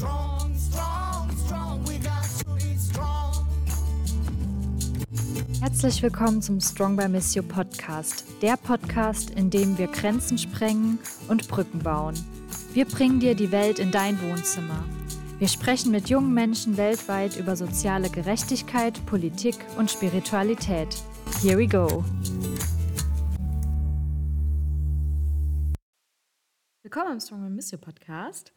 Strong, strong, strong, we got to be strong. Herzlich willkommen zum Strong by Miss You Podcast, der Podcast, in dem wir Grenzen sprengen und Brücken bauen. Wir bringen dir die Welt in dein Wohnzimmer. Wir sprechen mit jungen Menschen weltweit über soziale Gerechtigkeit, Politik und Spiritualität. Here we go. Willkommen im Strong by Miss You Podcast.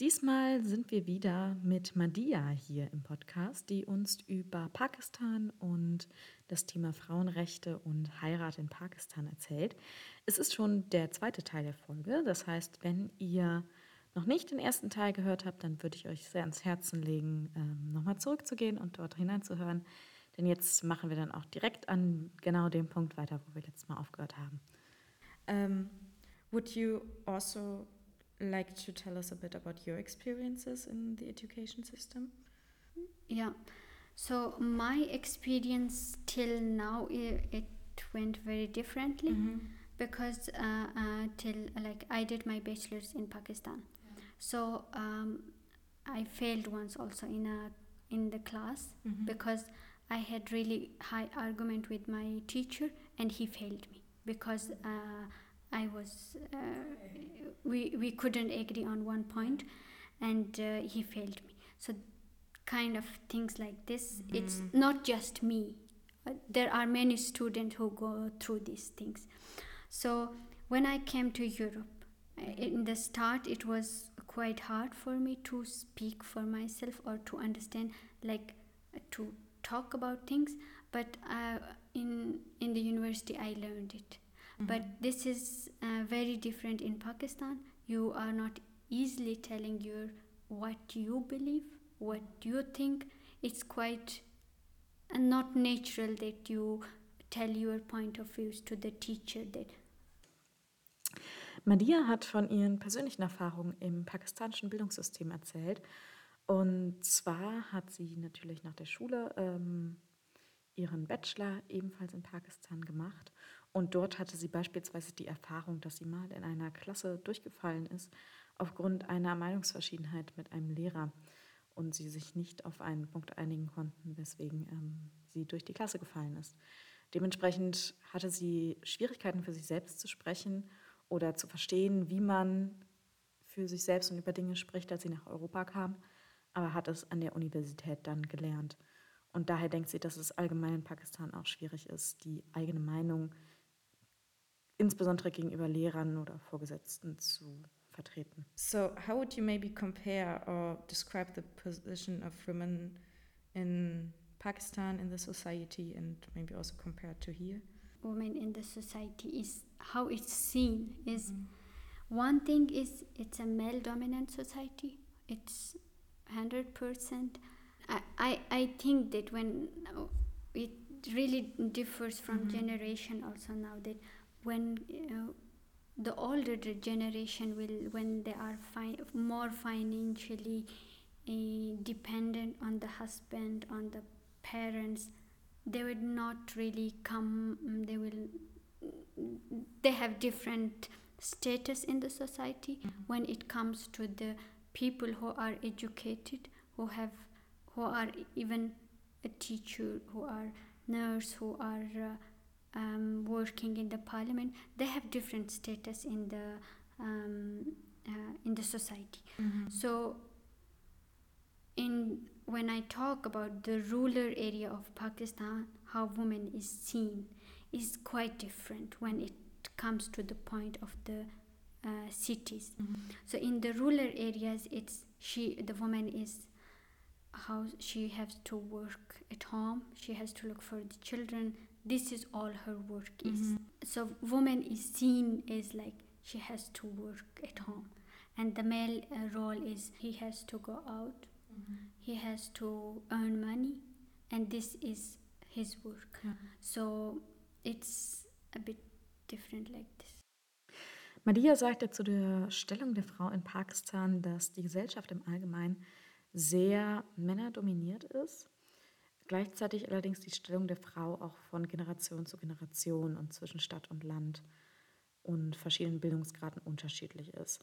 Diesmal sind wir wieder mit Madia hier im Podcast, die uns über Pakistan und das Thema Frauenrechte und Heirat in Pakistan erzählt. Es ist schon der zweite Teil der Folge. Das heißt, wenn ihr noch nicht den ersten Teil gehört habt, dann würde ich euch sehr ans Herzen legen, ähm, nochmal zurückzugehen und dort hineinzuhören. Denn jetzt machen wir dann auch direkt an genau dem Punkt weiter, wo wir letztes Mal aufgehört haben. Um, ähm, would you also like to tell us a bit about your experiences in the education system? Yeah. So my experience till now it, it went very differently mm-hmm. because uh, uh, till like I did my bachelor's in Pakistan, yeah. so um, I failed once also in a in the class mm-hmm. because I had really high argument with my teacher and he failed me because. Uh, I was uh, we we couldn't agree on one point, and uh, he failed me. So kind of things like this. Mm-hmm. It's not just me. Uh, there are many students who go through these things. So when I came to Europe, in the start it was quite hard for me to speak for myself or to understand like to talk about things but uh, in in the university i learned it but mm-hmm. this is uh, very different in pakistan you are not easily telling your what you believe what you think it's quite uh, not natural that you tell your point of views to the teacher that Madia hat von ihren persönlichen Erfahrungen im pakistanischen Bildungssystem erzählt. Und zwar hat sie natürlich nach der Schule ähm, ihren Bachelor ebenfalls in Pakistan gemacht und dort hatte sie beispielsweise die Erfahrung, dass sie mal in einer Klasse durchgefallen ist aufgrund einer Meinungsverschiedenheit mit einem Lehrer und sie sich nicht auf einen Punkt einigen konnten, weswegen ähm, sie durch die Klasse gefallen ist. Dementsprechend hatte sie Schwierigkeiten für sich selbst zu sprechen oder zu verstehen, wie man für sich selbst und über Dinge spricht, als sie nach Europa kam, aber hat es an der Universität dann gelernt. Und daher denkt sie, dass es allgemein in Pakistan auch schwierig ist, die eigene Meinung zu insbesondere gegenüber Lehrern oder Vorgesetzten zu vertreten. So, how would you maybe compare or describe the position of women in Pakistan in the society and maybe also compared to here? Women in the society is how it's seen is mm one thing is it's a male dominant society. It's hundred percent. I, I I think that when it really differs from mm -hmm. generation also now that when uh, the older generation will when they are fi- more financially uh, dependent on the husband on the parents they would not really come they will they have different status in the society mm-hmm. when it comes to the people who are educated who have who are even a teacher who are nurse who are uh, um, working in the parliament, they have different status in the um, uh, in the society. Mm-hmm. So, in when I talk about the rural area of Pakistan, how women is seen is quite different when it comes to the point of the uh, cities. Mm-hmm. So in the rural areas, it's she the woman is how she has to work at home. She has to look for the children this is all her work is. Mm-hmm. so woman is seen as like she has to work at home. And the male uh, role is he has to go out. Mm-hmm. he has to earn money. And this is his work. Yeah. so it's a bit different like this. Madia sagte zu der Stellung der Frau in Pakistan, dass die Gesellschaft im Allgemeinen sehr männerdominiert ist Gleichzeitig allerdings die Stellung der Frau auch von Generation zu Generation und zwischen Stadt und Land und verschiedenen Bildungsgraden unterschiedlich ist.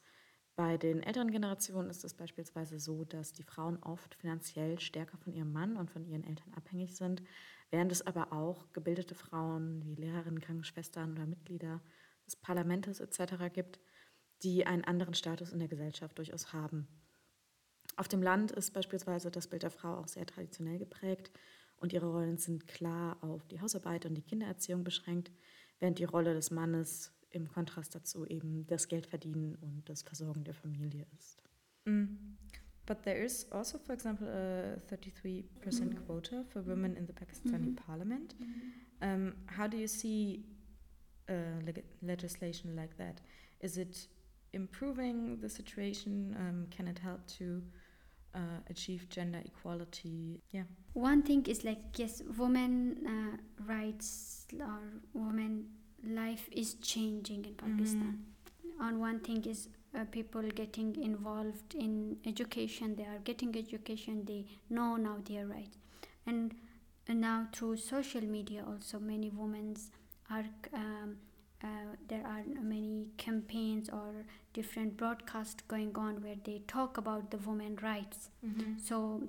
Bei den älteren Generationen ist es beispielsweise so, dass die Frauen oft finanziell stärker von ihrem Mann und von ihren Eltern abhängig sind, während es aber auch gebildete Frauen wie Lehrerinnen, Krankenschwestern oder Mitglieder des Parlaments etc. gibt, die einen anderen Status in der Gesellschaft durchaus haben. Auf dem Land ist beispielsweise das Bild der Frau auch sehr traditionell geprägt und ihre Rollen sind klar auf die Hausarbeit und die Kindererziehung beschränkt, während die Rolle des Mannes im Kontrast dazu eben das Geldverdienen und das Versorgen der Familie ist. Mm. But there is also, for example, a 33% mm. quota for women in the Pakistani mm -hmm. parliament. -hmm. Um, how do you see uh, leg legislation like that? Is it improving the situation? Um, can it help to uh, achieve gender equality? Yeah. One thing is like yes, women uh, rights or women life is changing in Pakistan. Mm. On one thing is uh, people getting involved in education. They are getting education. They know now their rights, and, and now through social media also many women's are. Um, uh, there are many campaigns or different broadcasts going on where they talk about the women rights. Mm-hmm. So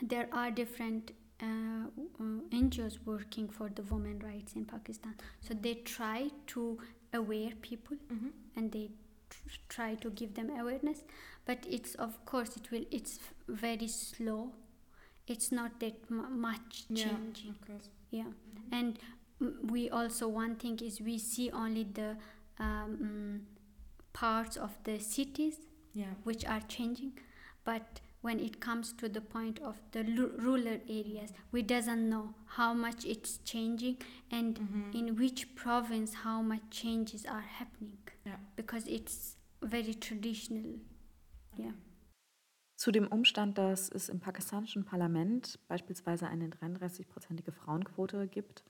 there are different uh, uh NGOs working for the women rights in Pakistan. So they try to aware people mm-hmm. and they tr- try to give them awareness. But it's of course it will. It's very slow. It's not that m- much changing. Yeah, yeah. Mm-hmm. and we also one thing is we see only the um, parts of the cities yeah. which are changing but when it comes to the point of the rural areas we doesn't know how much it's changing and mm-hmm. in which province how much changes are happening yeah. because it's very traditional yeah Zu dem Umstand, dass es im pakistanischen Parlament beispielsweise eine 33-prozentige Frauenquote gibt,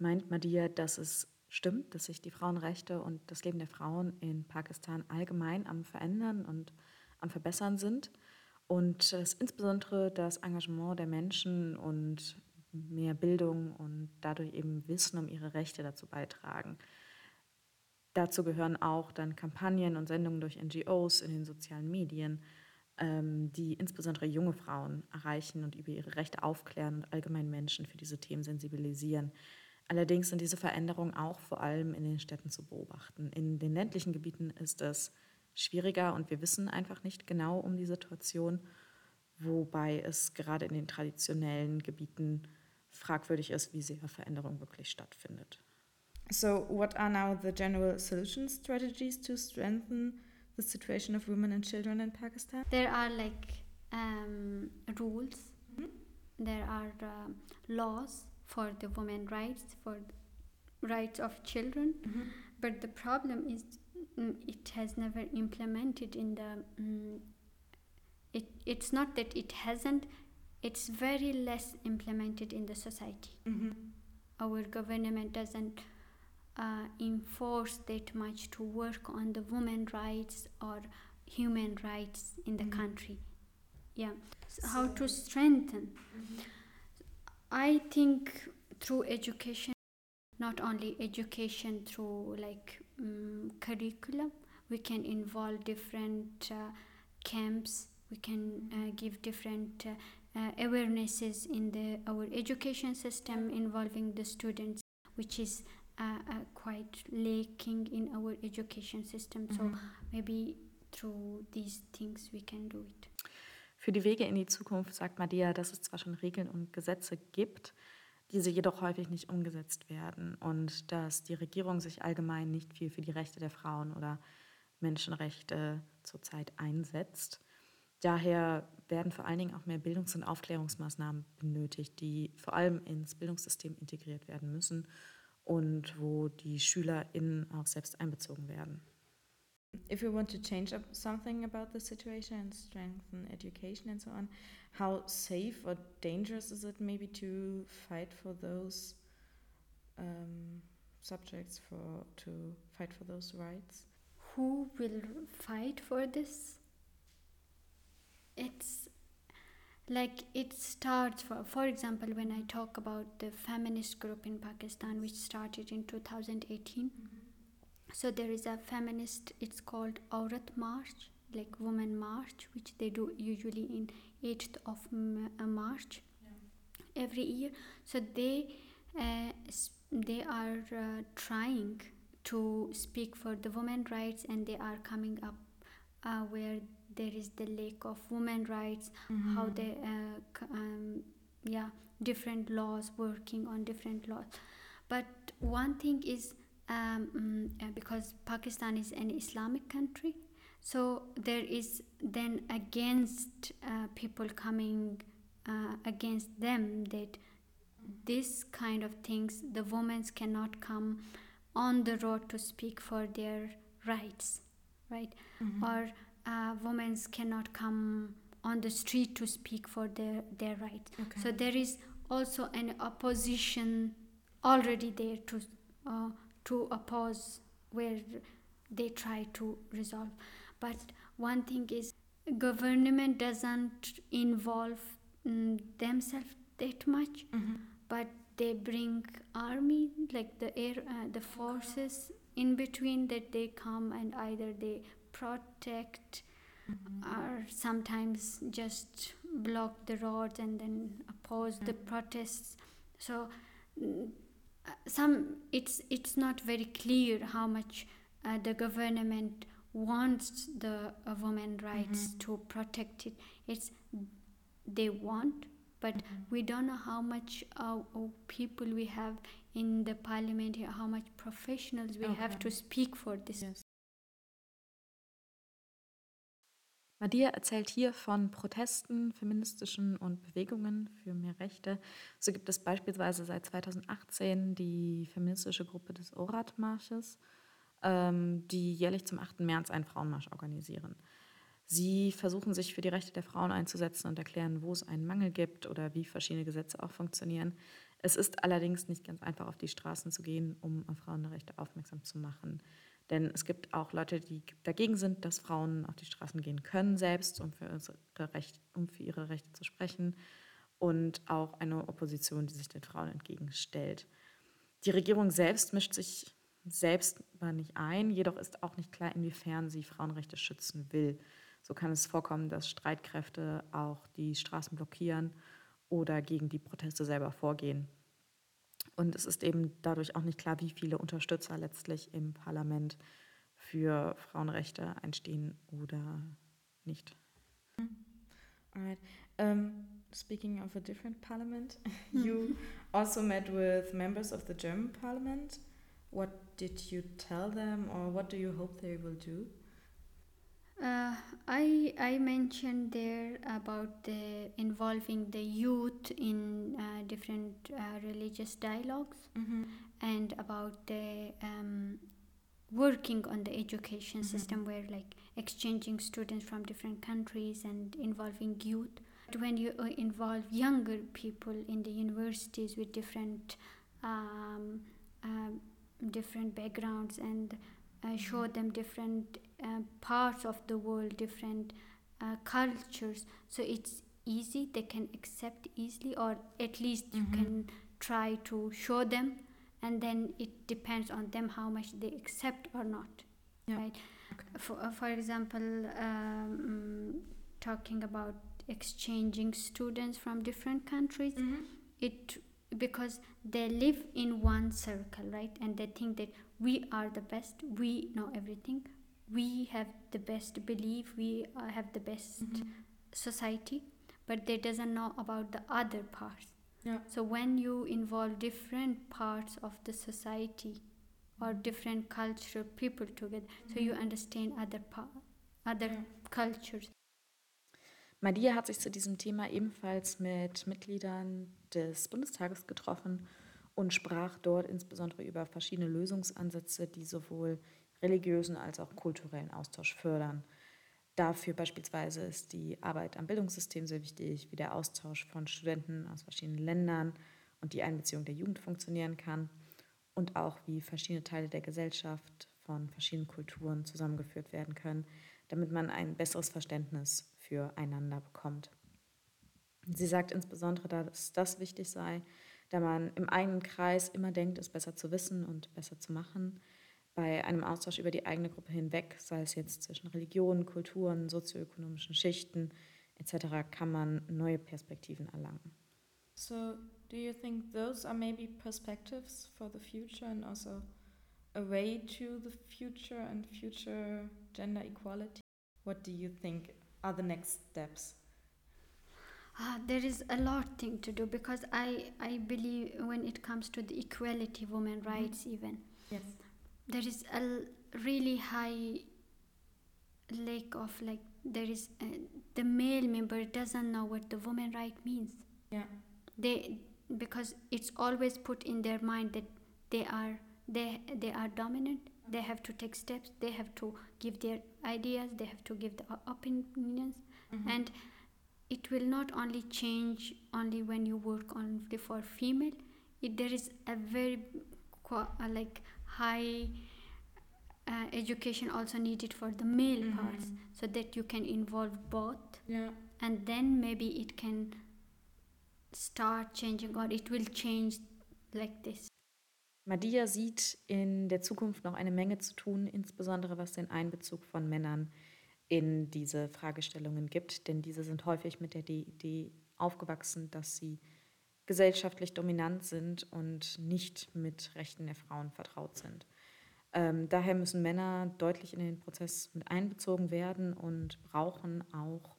meint Madia, dass es stimmt, dass sich die Frauenrechte und das Leben der Frauen in Pakistan allgemein am Verändern und am Verbessern sind und dass insbesondere das Engagement der Menschen und mehr Bildung und dadurch eben Wissen um ihre Rechte dazu beitragen. Dazu gehören auch dann Kampagnen und Sendungen durch NGOs in den sozialen Medien, ähm, die insbesondere junge Frauen erreichen und über ihre Rechte aufklären und allgemein Menschen für diese Themen sensibilisieren. Allerdings sind diese Veränderungen auch vor allem in den Städten zu beobachten. In den ländlichen Gebieten ist es schwieriger und wir wissen einfach nicht genau um die Situation, wobei es gerade in den traditionellen Gebieten fragwürdig ist, wie sehr Veränderung wirklich stattfindet. So, what are now the general solution strategies to strengthen the situation of women and children in Pakistan? There are like um, rules, mm -hmm. there are uh, laws for the women rights, for rights of children. Mm-hmm. But the problem is mm, it has never implemented in the. Mm, it, it's not that it hasn't, it's very less implemented in the society. Mm-hmm. Our government doesn't uh, enforce that much to work on the women rights or human rights in the mm-hmm. country. Yeah, so how to strengthen. Mm-hmm. I think through education, not only education through like um, curriculum, we can involve different uh, camps. We can uh, give different uh, uh awarenesses in the our education system involving the students, which is uh, uh, quite lacking in our education system. Mm-hmm. So maybe through these things we can do it. Für die Wege in die Zukunft sagt Madia, dass es zwar schon Regeln und Gesetze gibt, diese jedoch häufig nicht umgesetzt werden und dass die Regierung sich allgemein nicht viel für die Rechte der Frauen oder Menschenrechte zurzeit einsetzt. Daher werden vor allen Dingen auch mehr Bildungs- und Aufklärungsmaßnahmen benötigt, die vor allem ins Bildungssystem integriert werden müssen und wo die SchülerInnen auch selbst einbezogen werden. If we want to change up something about the situation and strengthen education and so on, how safe or dangerous is it maybe to fight for those um, subjects for to fight for those rights? Who will fight for this? It's like it starts for for example when i talk about the feminist group in pakistan which started in 2018 mm -hmm so there is a feminist it's called aurat march like women march which they do usually in 8th of uh, march yeah. every year so they uh, they are uh, trying to speak for the women rights and they are coming up uh, where there is the lack of women rights mm-hmm. how they uh, um, yeah different laws working on different laws but one thing is um, mm, because pakistan is an islamic country so there is then against uh, people coming uh, against them that this kind of things the women cannot come on the road to speak for their rights right mm-hmm. or uh, women cannot come on the street to speak for their their rights okay. so there is also an opposition already there to to oppose where they try to resolve but one thing is government doesn't involve mm, themselves that much mm-hmm. but they bring army like the air uh, the forces in between that they come and either they protect mm-hmm. or sometimes just block the roads and then oppose mm-hmm. the protests so mm, uh, some it's it's not very clear how much uh, the government wants the uh, women rights mm-hmm. to protect it it's they want but mm-hmm. we don't know how much uh, people we have in the parliament here how much professionals we okay. have to speak for this yes. Madia erzählt hier von Protesten, feministischen und Bewegungen für mehr Rechte. So gibt es beispielsweise seit 2018 die feministische Gruppe des Orat-Marsches, ähm, die jährlich zum 8. März einen Frauenmarsch organisieren. Sie versuchen sich für die Rechte der Frauen einzusetzen und erklären, wo es einen Mangel gibt oder wie verschiedene Gesetze auch funktionieren. Es ist allerdings nicht ganz einfach, auf die Straßen zu gehen, um auf Frauenrechte aufmerksam zu machen. Denn es gibt auch Leute, die dagegen sind, dass Frauen auf die Straßen gehen können, selbst, um für, ihre Rechte, um für ihre Rechte zu sprechen. Und auch eine Opposition, die sich den Frauen entgegenstellt. Die Regierung selbst mischt sich selbst mal nicht ein, jedoch ist auch nicht klar, inwiefern sie Frauenrechte schützen will. So kann es vorkommen, dass Streitkräfte auch die Straßen blockieren oder gegen die Proteste selber vorgehen. Und es ist eben dadurch auch nicht klar, wie viele Unterstützer letztlich im Parlament für Frauenrechte einstehen oder nicht. All right. Um, speaking of a different parliament, you also met with members of the German parliament. What did you tell them, or what do you hope they will do? Uh, I I mentioned there about the involving the youth in uh, different uh, religious dialogues mm-hmm. and about the um, working on the education mm-hmm. system where like exchanging students from different countries and involving youth. When you uh, involve younger people in the universities with different um, um different backgrounds and uh, show them different uh, parts of the world, different uh, cultures. So it's easy, they can accept easily, or at least mm-hmm. you can try to show them, and then it depends on them how much they accept or not. Yeah. Right? Okay. For, uh, for example, um, talking about exchanging students from different countries, mm-hmm. it because they live in one circle, right? And they think that we are the best we know everything we have the best belief we have the best mm-hmm. society but they doesn't know about the other parts yeah. so when you involve different parts of the society or different cultural people together mm-hmm. so you mm-hmm. understand other pa- other yeah. cultures Madia hat sich zu diesem Thema ebenfalls mit Mitgliedern des Bundestages getroffen und sprach dort insbesondere über verschiedene Lösungsansätze, die sowohl religiösen als auch kulturellen Austausch fördern. Dafür beispielsweise ist die Arbeit am Bildungssystem sehr wichtig, wie der Austausch von Studenten aus verschiedenen Ländern und die Einbeziehung der Jugend funktionieren kann und auch wie verschiedene Teile der Gesellschaft von verschiedenen Kulturen zusammengeführt werden können, damit man ein besseres Verständnis füreinander bekommt. Sie sagt insbesondere, dass das wichtig sei, da man im eigenen Kreis immer denkt, es besser zu wissen und besser zu machen. bei einem Austausch über die eigene Gruppe hinweg, sei es jetzt zwischen Religionen, Kulturen, sozioökonomischen Schichten etc., kann man neue Perspektiven erlangen. So, do you think those are maybe perspectives for the future and also a way to the future and future gender equality? What do you think are the next steps? Uh, there is a lot thing to do because I, I believe when it comes to the equality, women rights even, Yes. there is a l- really high lack of like there is uh, the male member doesn't know what the woman right means Yeah. they because it's always put in their mind that they are they they are dominant they have to take steps they have to give their ideas they have to give the opinions Mhm. and it will not only change only when you work only for female it, there is a very uh, like high uh, education also needed for the male Mhm. parts so that you can involve both Yeah. and then maybe it can start changing or it will change like this Madia sieht in der Zukunft noch eine Menge zu tun, insbesondere was den Einbezug von Männern in diese Fragestellungen gibt, denn diese sind häufig mit der Idee aufgewachsen, dass sie gesellschaftlich dominant sind und nicht mit Rechten der Frauen vertraut sind. Ähm, daher müssen Männer deutlich in den Prozess mit einbezogen werden und brauchen auch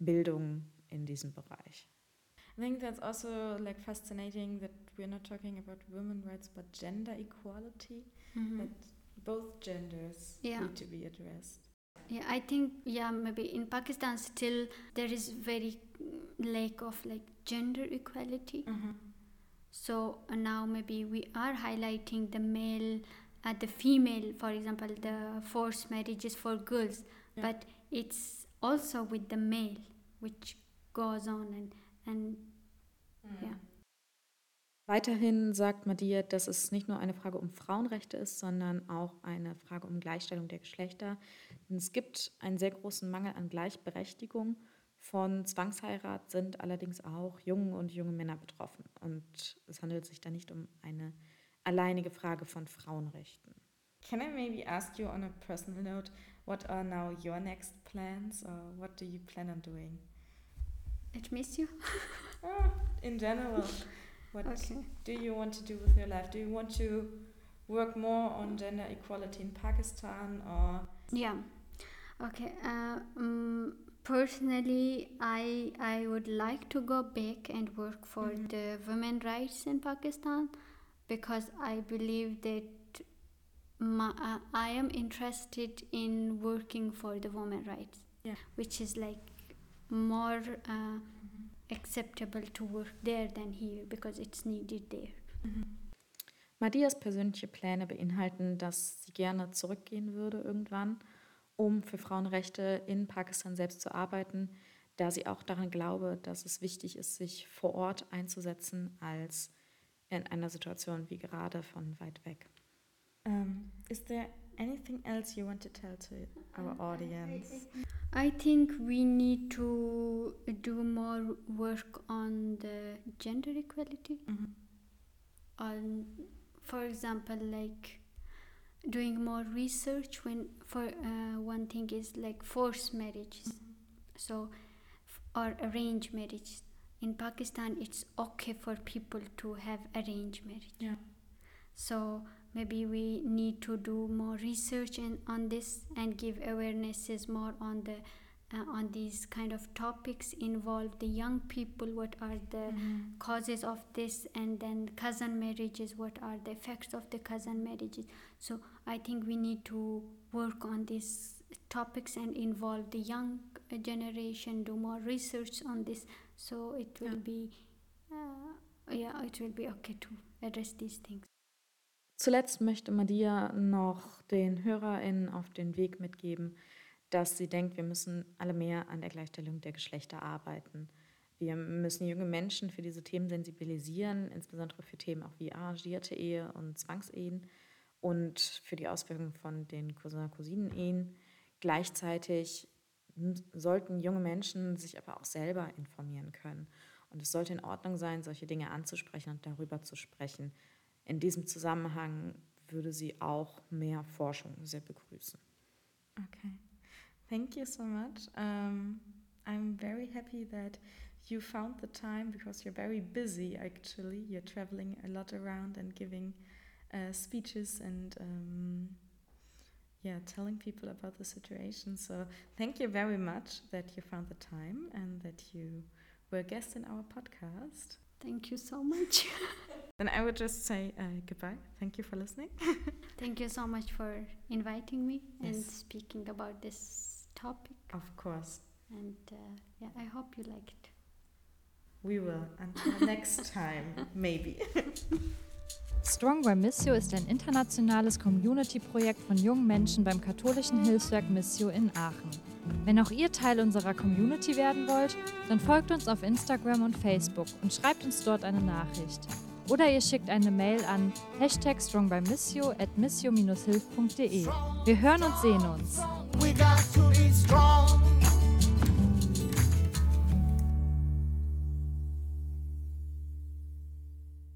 Bildung in diesem Bereich. I think that's also like fascinating that we're not talking about women rights but gender equality. That both genders Yeah. need to be addressed. yeah i think yeah maybe in pakistan still there is very lack of like gender equality so uh, now maybe we are highlighting the male uh, the female for example the forced marriages for girls Yeah. but it's also with the male which goes on and and Ja. Weiterhin sagt Madia, dass es nicht nur eine Frage um Frauenrechte ist, sondern auch eine Frage um Gleichstellung der Geschlechter. Denn es gibt einen sehr großen Mangel an Gleichberechtigung. Von Zwangsheirat sind allerdings auch junge und junge Männer betroffen. Und es handelt sich da nicht um eine alleinige Frage von Frauenrechten. Can I maybe ask you on a personal note, what are now your next plans or what do you plan on doing? it miss you in general, what okay do you want to do with your life? Do you want to work more on gender equality in Pakistan or Yeah. Okay. Uh, um, personally, I I would like to go back and work for Mhm. the women rights in Pakistan because I believe that my, uh, I am interested in working for the women rights. Yeah. Which is like more uh, acceptable to work there than here because it's needed there. Madias persönliche Pläne beinhalten, dass sie gerne zurückgehen würde irgendwann, um für Frauenrechte in Pakistan selbst zu arbeiten, da sie auch daran glaube, dass es wichtig ist, sich vor Ort einzusetzen, als in einer Situation wie gerade von weit weg. um, is there anything else you want to tell to our audience? I think we need to do more work on the gender equality. Mhm. On, for example, like doing more research when for uh, one thing is like forced marriages. So, or arranged marriages. In Pakistan, it's okay for people to have arranged marriage. Yeah. So maybe we need to do more research in, on this and give awarenesses more on the uh, on these kind of topics. Involve the young people. What are the Mhm. causes of this and then cousin marriages what are the effects of the cousin marriages so i think we need to work on these topics and involve the young uh, generation do more research on this so it will Yeah. be uh, yeah it will be okay to address these things Zuletzt möchte Madia noch den HörerInnen auf den Weg mitgeben, dass sie denkt, wir müssen alle mehr an der Gleichstellung der Geschlechter arbeiten. Wir müssen junge Menschen für diese Themen sensibilisieren, insbesondere für Themen auch wie arrangierte Ehe und Zwangsehen und für die Auswirkungen von den Cousin-Cousinen-Ehen. Gleichzeitig sollten junge Menschen sich aber auch selber informieren können. Und es sollte in Ordnung sein, solche Dinge anzusprechen und darüber zu sprechen. In diesem Zusammenhang würde sie auch mehr Forschung sehr begrüßen. Okay. Thank you so much. Um, I'm very happy that you found the time because you're very busy actually. You're traveling a lot around and giving uh, speeches and um, yeah, telling people about the situation. So thank you very much that you found the time and that you were a guest in our podcast. Thank you so much. then I would just say uh, goodbye. Thank you for listening. Thank you so much for inviting me Yes. and speaking about this topic. Of course, And uh, yeah, I hope you liked. it. we will. Until next time, maybe. Strong by Missio ist ein internationales Community-Projekt von jungen Menschen beim katholischen Hilfswerk Missio in Aachen. Wenn auch ihr Teil unserer Community werden wollt, dann folgt uns auf Instagram und Facebook und schreibt uns dort eine Nachricht. Oder ihr schickt eine Mail an hashtag strongbymissio at missio-hilf.de. Wir hören und sehen uns.